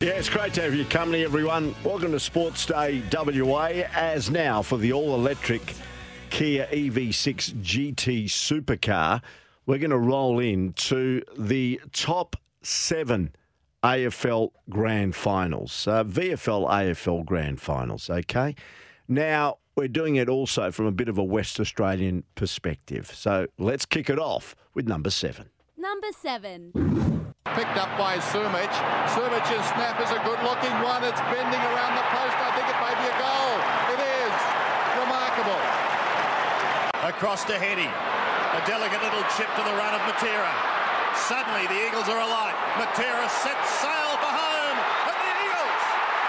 Yeah, it's great to have your company, everyone. Welcome to Sports Day WA. As now for the all electric Kia EV6 GT supercar, we're going to roll in to the top seven AFL Grand Finals, uh, VFL AFL Grand Finals, okay? Now, we're doing it also from a bit of a West Australian perspective. So let's kick it off with number seven. Number seven. Picked up by Sumich. Sumich's snap is a good looking one. It's bending around the post. I think it may be a goal. It is. Remarkable. Across to Heady. A delicate little chip to the run of Matera. Suddenly the Eagles are alight. Matera sets sail for home. And the Eagles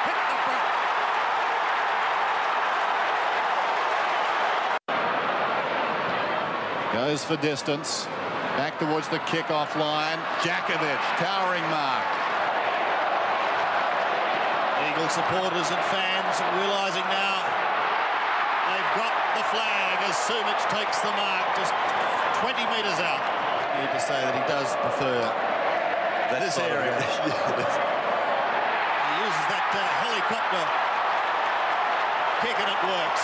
hit the front. Goes for distance. Back towards the kick-off line. Jakovich, towering mark. Eagle supporters and fans realising now they've got the flag as Sumich takes the mark just 20 metres out. Need to say that he does prefer that this area. he uses that uh, helicopter kick and it works.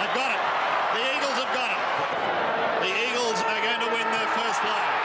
They've got it. The Eagles have got it. The Eagles are going to win their first flag.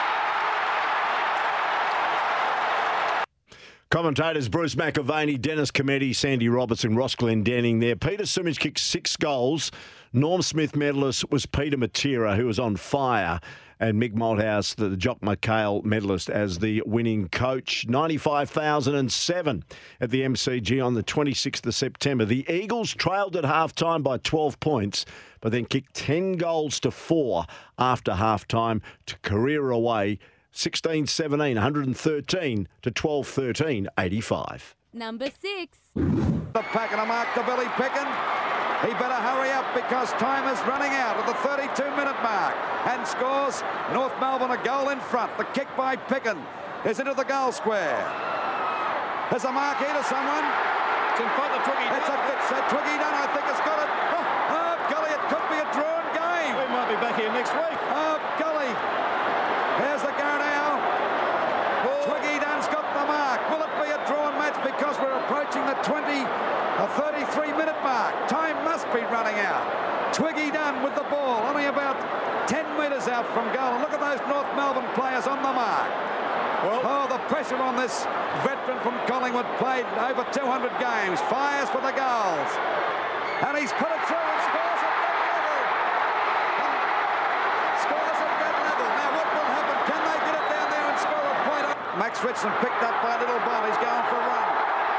Commentators Bruce McAvaney, Dennis Cometti, Sandy Robertson, Ross Glendinning there. Peter Sumich kicked six goals. Norm Smith medalist was Peter Matera, who was on fire. And Mick Malthouse, the Jock McHale medalist, as the winning coach. 95,007 at the MCG on the 26th of September. The Eagles trailed at halftime by 12 points, but then kicked 10 goals to four after halftime to career away 16 17, 113 to 12 13, 85. Number six. The pack and a mark to Billy Picken. He better hurry up because time is running out at the 32 minute mark and scores North Melbourne a goal in front. The kick by Picken is into the goal square. There's a mark here to someone. It's in front of the Twiggy. It's a, it's a Twiggy Dunne, I think it's got it. Oh, oh, golly, it could be a drawn game. We might be back here next week. Oh, golly. There's the go now. Twiggy Dunne's got the mark. Will it be a drawn match because we're approaching the 20, the 33 minute mark? Time must be running out. Twiggy Dunne with the ball, only about 10 metres out from goal. And look at those North Melbourne players on the mark. Well, Oh, the pressure on this veteran from Collingwood played over 200 games. Fires for the goals. And he's put it through and scores at that level. And scores at that level. Now, what will happen? Can they get it down there and score a point? Max Richardson picked up by Little Ball. He's going for a run.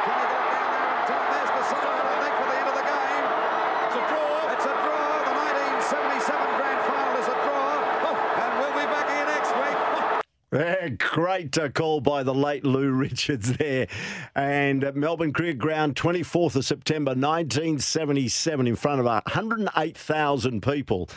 Can they get it down there in time? There's the sign, I think, for the end of the game. it's a draw. It's a draw. The 1977 grand final is a draw. Oh, and we'll be back here next week. Yeah, great uh, call by the late Lou Richards there. And Melbourne Cricket Ground, 24th of September 1977, in front of 108,000 people.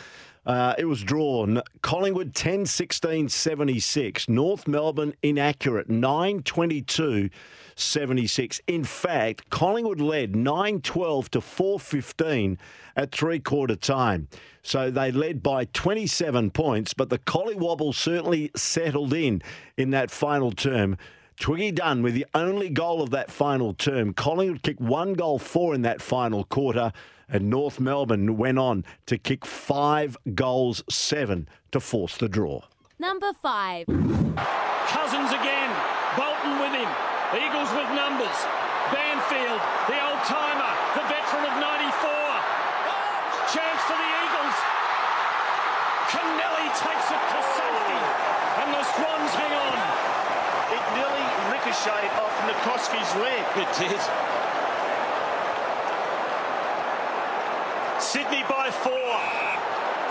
Uh, it was drawn Collingwood 10 16 76, North Melbourne inaccurate 9 22 76. In fact, Collingwood led 9 12 to 4 15 at three quarter time. So they led by 27 points, but the Collywobble certainly settled in in that final term. Twiggy Dunne with the only goal of that final term. Collingwood kicked one goal four in that final quarter, and North Melbourne went on to kick five goals seven to force the draw. Number five. Cousins again. Bolton with him. Eagles with numbers. Banfield, the old timer, the veteran of 94. Chance for the Eagles. Kennelly takes it to safety. And the Swans hang on. It nearly ricocheted off Nicoski's leg. It did. Sydney by four.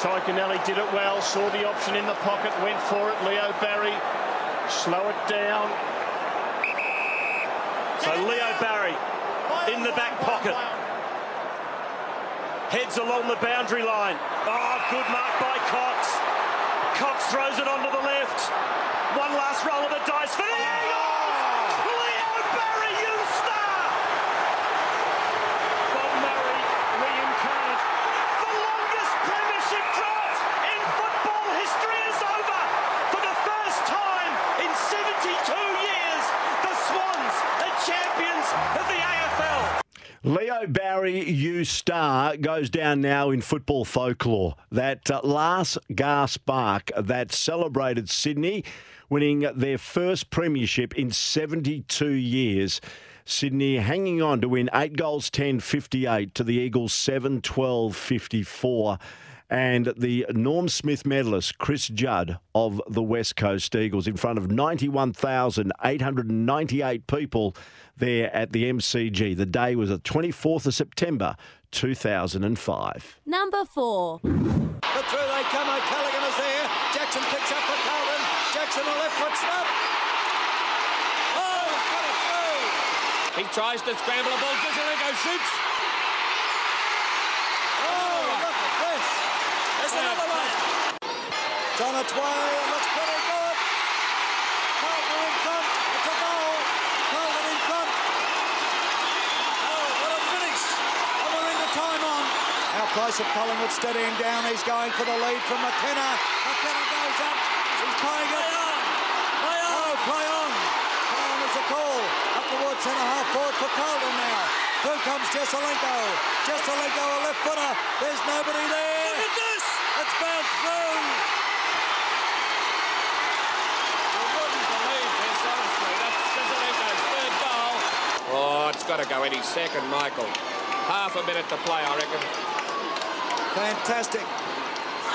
Tadhg Kennelly did it well, saw the option in the pocket, went for it. Leo Barry, slow it down. So Leo Barry in the back pocket. Heads along the boundary line. Oh, good mark by Cox. Cox throws it onto the left. One last roll of the dice for the Eagles. Leo Barry, you star. Bob Murray reincarnate. The longest premiership drought in football history is over. For the first time in 72 years, champions of the AFL. Leo Barry, you star, goes down now in football folklore. That uh, last gasp bark that celebrated Sydney winning their first premiership in 72 years. Sydney hanging on to win 8 goals 10 58 to the Eagles 7 12 54 and the Norm Smith medalist, Chris Judd of the West Coast Eagles, in front of 91,898 people there at the MCG. The day was the 24th of September, 2005. Number four. But through they come. O'Callaghan is there. Jackson picks up for Carlton. Jackson a left foot snap. Oh, he's got it through. He tries to scramble a ball. Jesaulenko shoots. Oh, look at this. There's another one. It's on its way. It looks pretty good. Carlton in front. It's a goal. Carlton in front. Oh, what a finish. And we're into time on. Now close of Collingwood steadying down. He's going for the lead from McKenna. McKenna goes up. He's playing it. Oh, play on. Play on is a call. Up towards centre half forward for Carlton now. Through comes Jesaulenko. Jesaulenko, a left footer. There's nobody there. Look at this. It's bounced through. You wouldn't believe this, honestly. That's Jesaulenko's third goal. Oh, it's got to go any second, Michael. Half a minute to play, I reckon. Fantastic.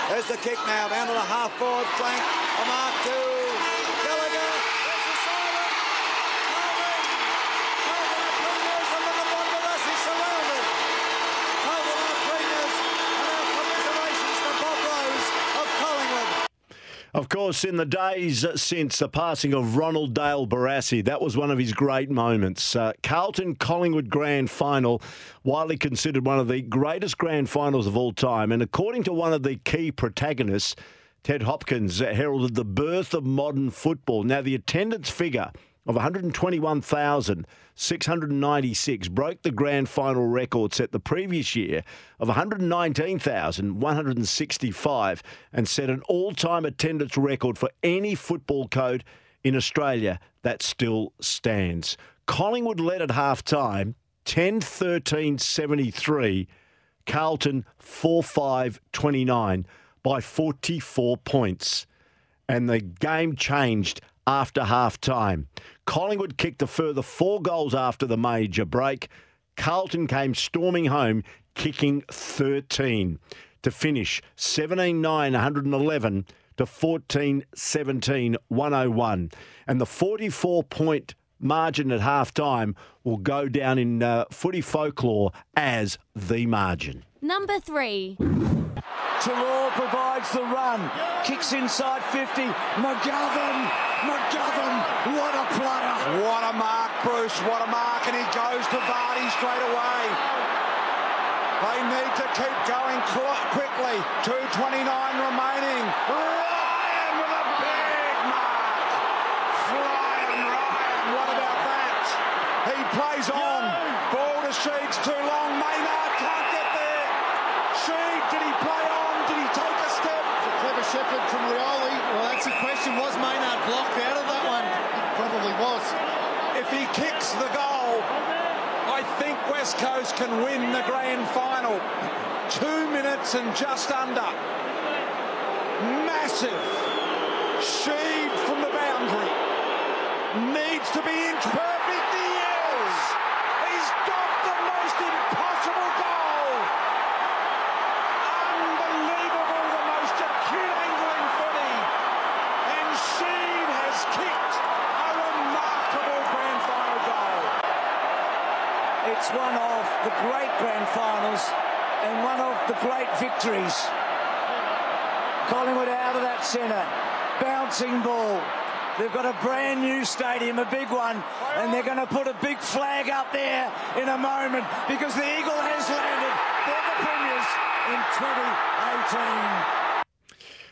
There's the kick now, down to the half forward flank. A mark to course, in the days since the passing of Ronald Dale Barassi, that was one of his great moments. Uh, Carlton Collingwood Grand Final, widely considered one of the greatest grand finals of all time. And according to one of the key protagonists, Ted Hopkins heralded the birth of modern football. Now, the attendance figure of 121,696 broke the grand final record set the previous year of 119,165 and set an all time attendance record for any football code in Australia that still stands. Collingwood led at half time 10 13 73, Carlton 4 5 29 by 44 points and the game changed after half time. Collingwood kicked a further four goals after the major break. Carlton came storming home, kicking 13 to finish 17 9 111 to 14 17 101. And the 44 point margin at half time will go down in uh, footy folklore as the margin. Number three. Talor provides the run, kicks inside 50. McGovern, McGovern, what a player! What a mark, Bruce. What a mark. And he goes to Vardy straight away. They need to keep going qu- quickly. 2.29 remaining. Ryan with a big mark. Flying Ryan. What about that? He plays on. Ball to Sheeds too long. Maynard can't get there. Sheed, did he play on? Did he take a step? Clever shepherd from Rioli. Well, that's the question. Was Maynard blocked out of that one? Probably was. If he kicks the goal, I think Coast can win the grand final. Two minutes and just under. Massive. Sheed from the boundary. Needs to be inch perfect. He is. He's got the most impossible goal. Unbelievable. The most acute angle in footy. And Sheed has kicked a remarkable grand final goal. It's one of the great grand finals and one of the great victories. Collingwood out of that centre, bouncing ball. They've got a brand new stadium, a big one, and they're going to put a big flag up there in a moment because the Eagle has landed. They're the premiers in 2018.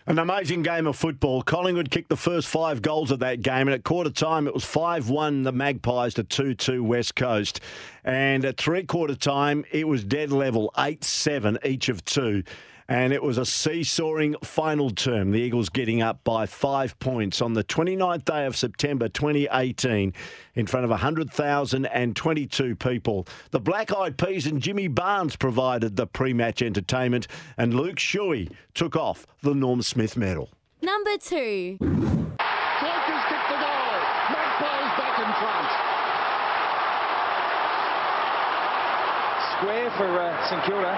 An amazing game of football. Collingwood kicked the first five goals of that game, and at quarter time it was 5 1 the Magpies to 2 2 West Coast. And at three quarter time it was dead level, 8 7 each of two. And it was a seesawing final term. The Eagles getting up by five points on the 29th day of September 2018 in front of 100,022 people. The Black Eyed Peas and Jimmy Barnes provided the pre match entertainment, and Luke Shuey took off the Norm Smith medal. Number two. Cloakers kick the goal. Magpies back in front. Square for uh, St Kilda.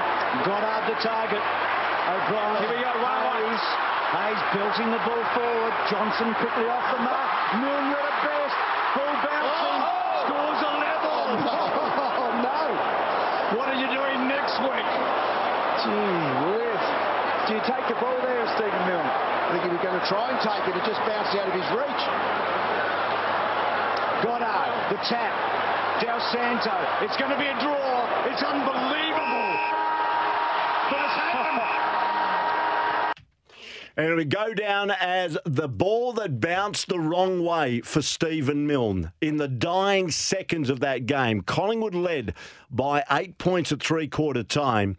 Goddard the target. O'Brien. Here we go. Hayes. Hayes belting the ball forward. Johnson quickly off the mark. Milne at best. Ball bouncing. Oh, oh. Scores a level. Oh, no. What are you doing next week? Gee whiz. Do you take the ball there, Stephen Milne? I think he was going to try and take it. It just bounced out of his reach. Goddard, the tap. Dal Santo. It's going to be a draw. It's unbelievable. And it'll go down as the ball that bounced the wrong way for Stephen Milne. In the dying seconds of that game, Collingwood led by eight points at three quarter time.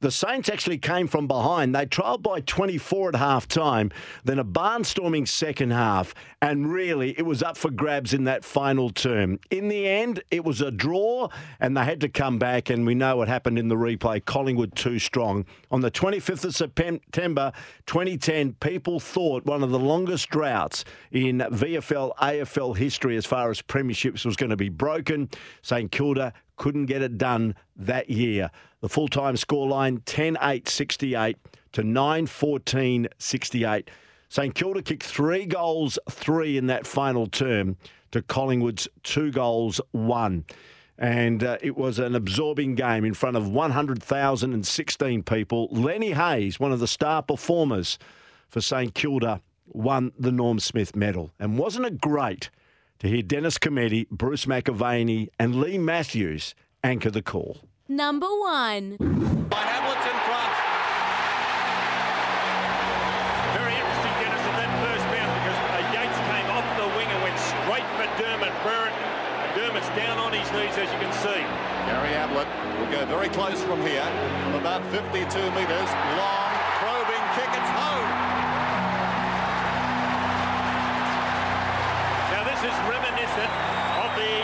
The Saints actually came from behind. They trailed by 24 at half time, then a barnstorming second half, and really it was up for grabs in that final term. In the end, it was a draw, and they had to come back, and we know what happened in the replay. Collingwood too strong. On the 25th of September 2010, people thought one of the longest droughts in VFL AFL history as far as premierships was going to be broken. St Kilda couldn't get it done that year. The full time scoreline 10 8 68 to 9 14 68. St Kilda kicked three goals, three in that final term to Collingwood's two goals, one. And uh, it was an absorbing game in front of 100,016 people. Lenny Hayes, one of the star performers for St Kilda, won the Norm Smith medal. And wasn't it great to hear Dennis Cometti, Bruce McAvaney, and Leigh Matthews anchor the call? Number one. By Hamlet's in front. Very interesting, Dennis, at that first bounce because uh, Yates came off the wing and went straight for Dermott Brereton. Dermott's down on his knees, as you can see. Gary Ablett will go very close from here, from about 52 metres. Long, this is reminiscent of the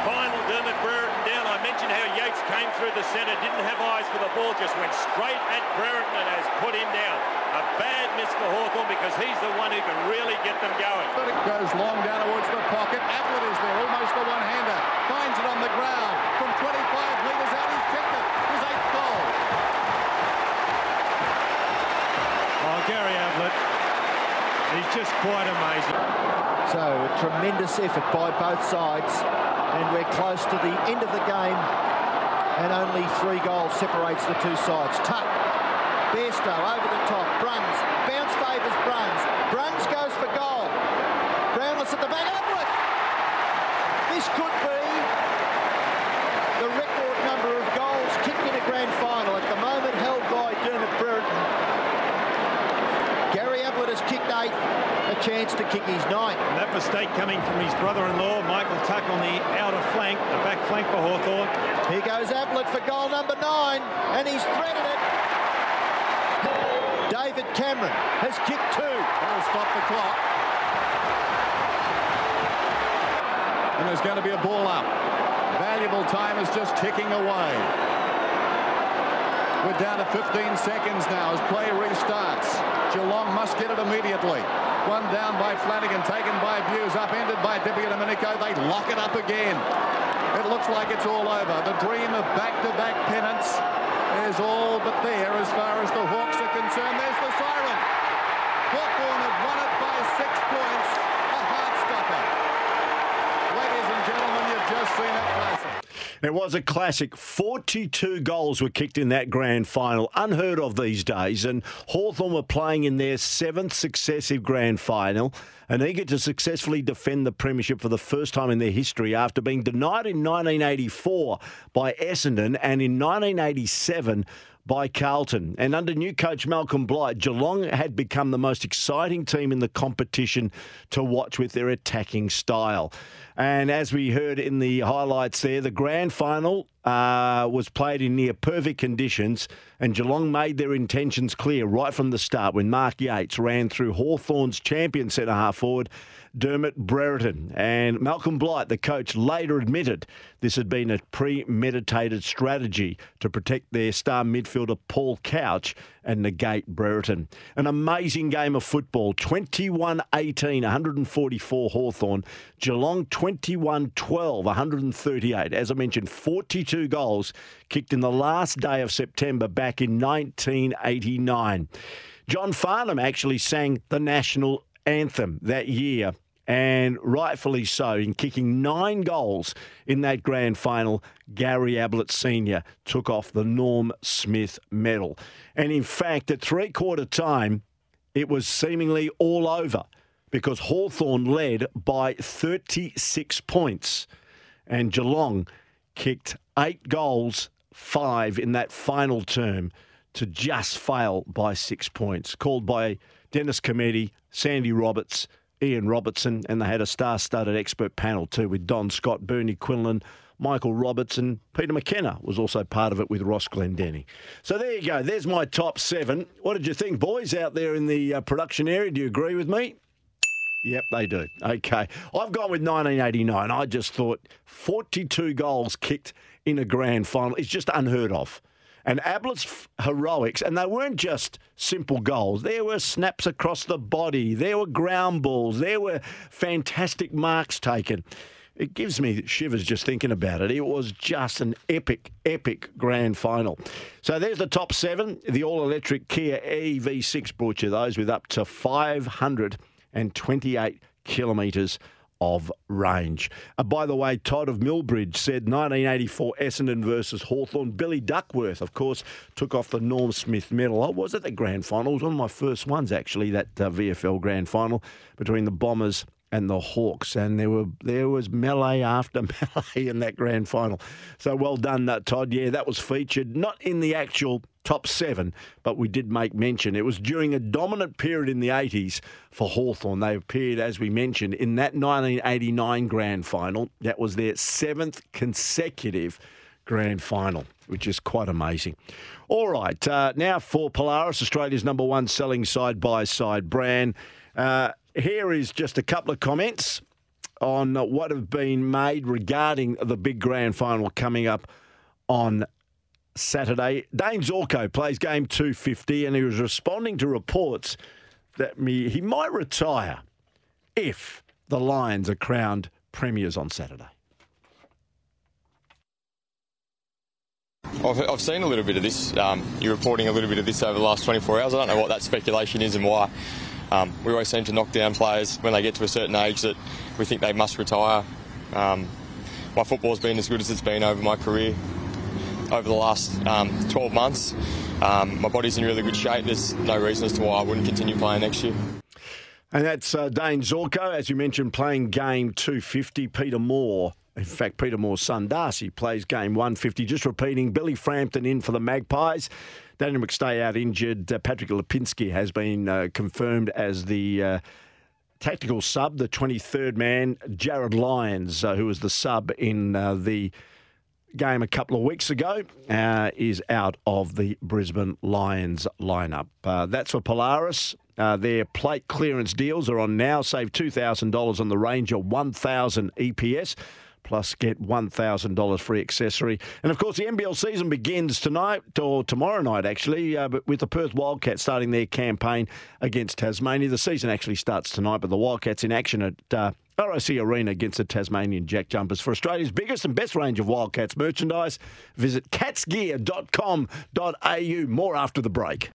final Dermott Brereton down. I mentioned how Yates came through the centre, didn't have eyes for the ball, just went straight at Brereton and has put him down. A bad miss for Hawthorn because he's the one who can really get them going. But it goes long down towards the pocket. Ablett is there, almost the one-hander. Finds it on the ground from 25 metres out. He's kicked it. His eighth goal. Oh, Gary Ablett, he's just quite amazing. So a tremendous effort by both sides, and we're close to the end of the game, and only three goals separates the two sides. Tuck, Bairstow over the top, Bruns, bounce favours Bruns, Bruns goes for goal. Brownless at the back, Ablett. This could be the record number of goals kicked in a grand final at the moment held by Dermott Brereton. Gary Ablett has kicked eight, a chance to kick his ninth. And that mistake coming from his brother-in-law, Michael Tuck, on the outer flank, the back flank for Hawthorn. Here goes Ablett for goal number nine, and he's threaded it. David Cameron has kicked two. That'll stop the clock. And there's going to be a ball up. Valuable time is just ticking away. We're down to 15 seconds now as play restarts. Geelong must get it immediately. One down by Flanagan, taken by Buse, upended by DiPierdomenico. They lock it up again. It looks like it's all over. The dream of back-to-back pennants is all but there as far as the Hawks are concerned. There's the siren. Hawthorn have won it by six points. A heart stopper. Ladies and gentlemen, you've just seen classic. It was a classic. 42 goals were kicked in that grand final. Unheard of these days. And Hawthorn were playing in their seventh successive grand final and eager to successfully defend the Premiership for the first time in their history after being denied in 1984 by Essendon and in 1987 by Carlton. And under new coach Malcolm Blight, Geelong had become the most exciting team in the competition to watch with their attacking style. And as we heard in the highlights there, the grand final uh, was played in near perfect conditions, and Geelong made their intentions clear right from the start when Mark Yates ran through Hawthorn's champion centre half forward Dermott Brereton. And Malcolm Blight, the coach, later admitted this had been a premeditated strategy to protect their star midfielder Paul Couch and negate Brereton. An amazing game of football 21 18, 144 Hawthorn. Geelong 21 12, 138. As I mentioned, 42 goals kicked in the last day of September back in 1989. John Farnham actually sang the national anthem that year, and rightfully so, in kicking nine goals in that grand final. Gary Ablett Sr. took off the Norm Smith medal. And in fact, at three quarter time, it was seemingly all over because Hawthorn led by 36 points and Geelong kicked eight goals, five in that final term to just fail by six points. Called by Dennis Cometti, Sandy Roberts, Ian Robertson, and they had a star studded expert panel too with Don Scott, Bernie Quinlan, Michael Robertson, Peter McKenna was also part of it with Ross Glendenny. So there you go. There's my top seven. What did you think, boys, out there in the uh, production area? Do you agree with me? Yep, they do. Okay. I've gone with 1989. I just thought 42 goals kicked in a grand final is just unheard of. And Ablett's heroics, and they weren't just simple goals. There were snaps across the body. There were ground balls. There were fantastic marks taken. It gives me shivers just thinking about it. It was just an epic, epic grand final. So there's the top seven. The all electric Kia EV6 brought you those with up to 528 kilometres of range. Uh, by the way, Todd of Millbridge said 1984 Essendon versus Hawthorn. Billy Duckworth, of course, took off the Norm Smith medal. I was at the grand final. It was one of my first ones, actually, that uh, VFL grand final between the Bombers and the Hawks, and there were there was melee after melee in that grand final. So well done, uh, Todd. Yeah, that was featured not in the actual top seven, but we did make mention. It was during a dominant period in the 80s for Hawthorn. They appeared, as we mentioned, in that 1989 grand final. That was their seventh consecutive grand final, which is quite amazing. All right, uh, now for Polaris, Australia's number one selling side by side brand. Uh, here is just a couple of comments on what have been made regarding the big grand final coming up on Saturday. Dayne Zorko plays game 250 and he was responding to reports that he might retire if the Lions are crowned premiers on Saturday. I've, I've seen a little bit of this. Um, you're reporting a little bit of this over the last 24 hours. I don't know what that speculation is and why. Um, we always seem to knock down players when they get to a certain age that we think they must retire. Um, my football's been as good as it's been over my career over the last um, 12 months. Um, my body's in really good shape. There's no reason as to why I wouldn't continue playing next year. And that's uh, Dayne Zorko, as you mentioned, playing game 250. Peter Moore, in fact, Peter Moore's son Darcy plays game 150. Just repeating, Billy Frampton in for the Magpies. Daniel McStay out injured. Uh, Patrick Lipinski has been uh, confirmed as the uh, tactical sub, the 23rd man. Jarryd Lyons, uh, who was the sub in uh, the game a couple of weeks ago, uh, is out of the Brisbane Lions lineup. that's for Polaris. their plate clearance deals are on now. Save $2,000 on the Ranger 1000 EPS plus get $1,000 free accessory. And of course, the NBL season begins tonight or tomorrow night, actually, uh, but with the Perth Wildcats starting their campaign against Tasmania. The season actually starts tonight, but the Wildcats in action at. Uh, RAC Arena against the Tasmanian Jack Jumpers. For Australia's biggest and best range of Wildcats merchandise, visit catsgear.com.au. More after the break.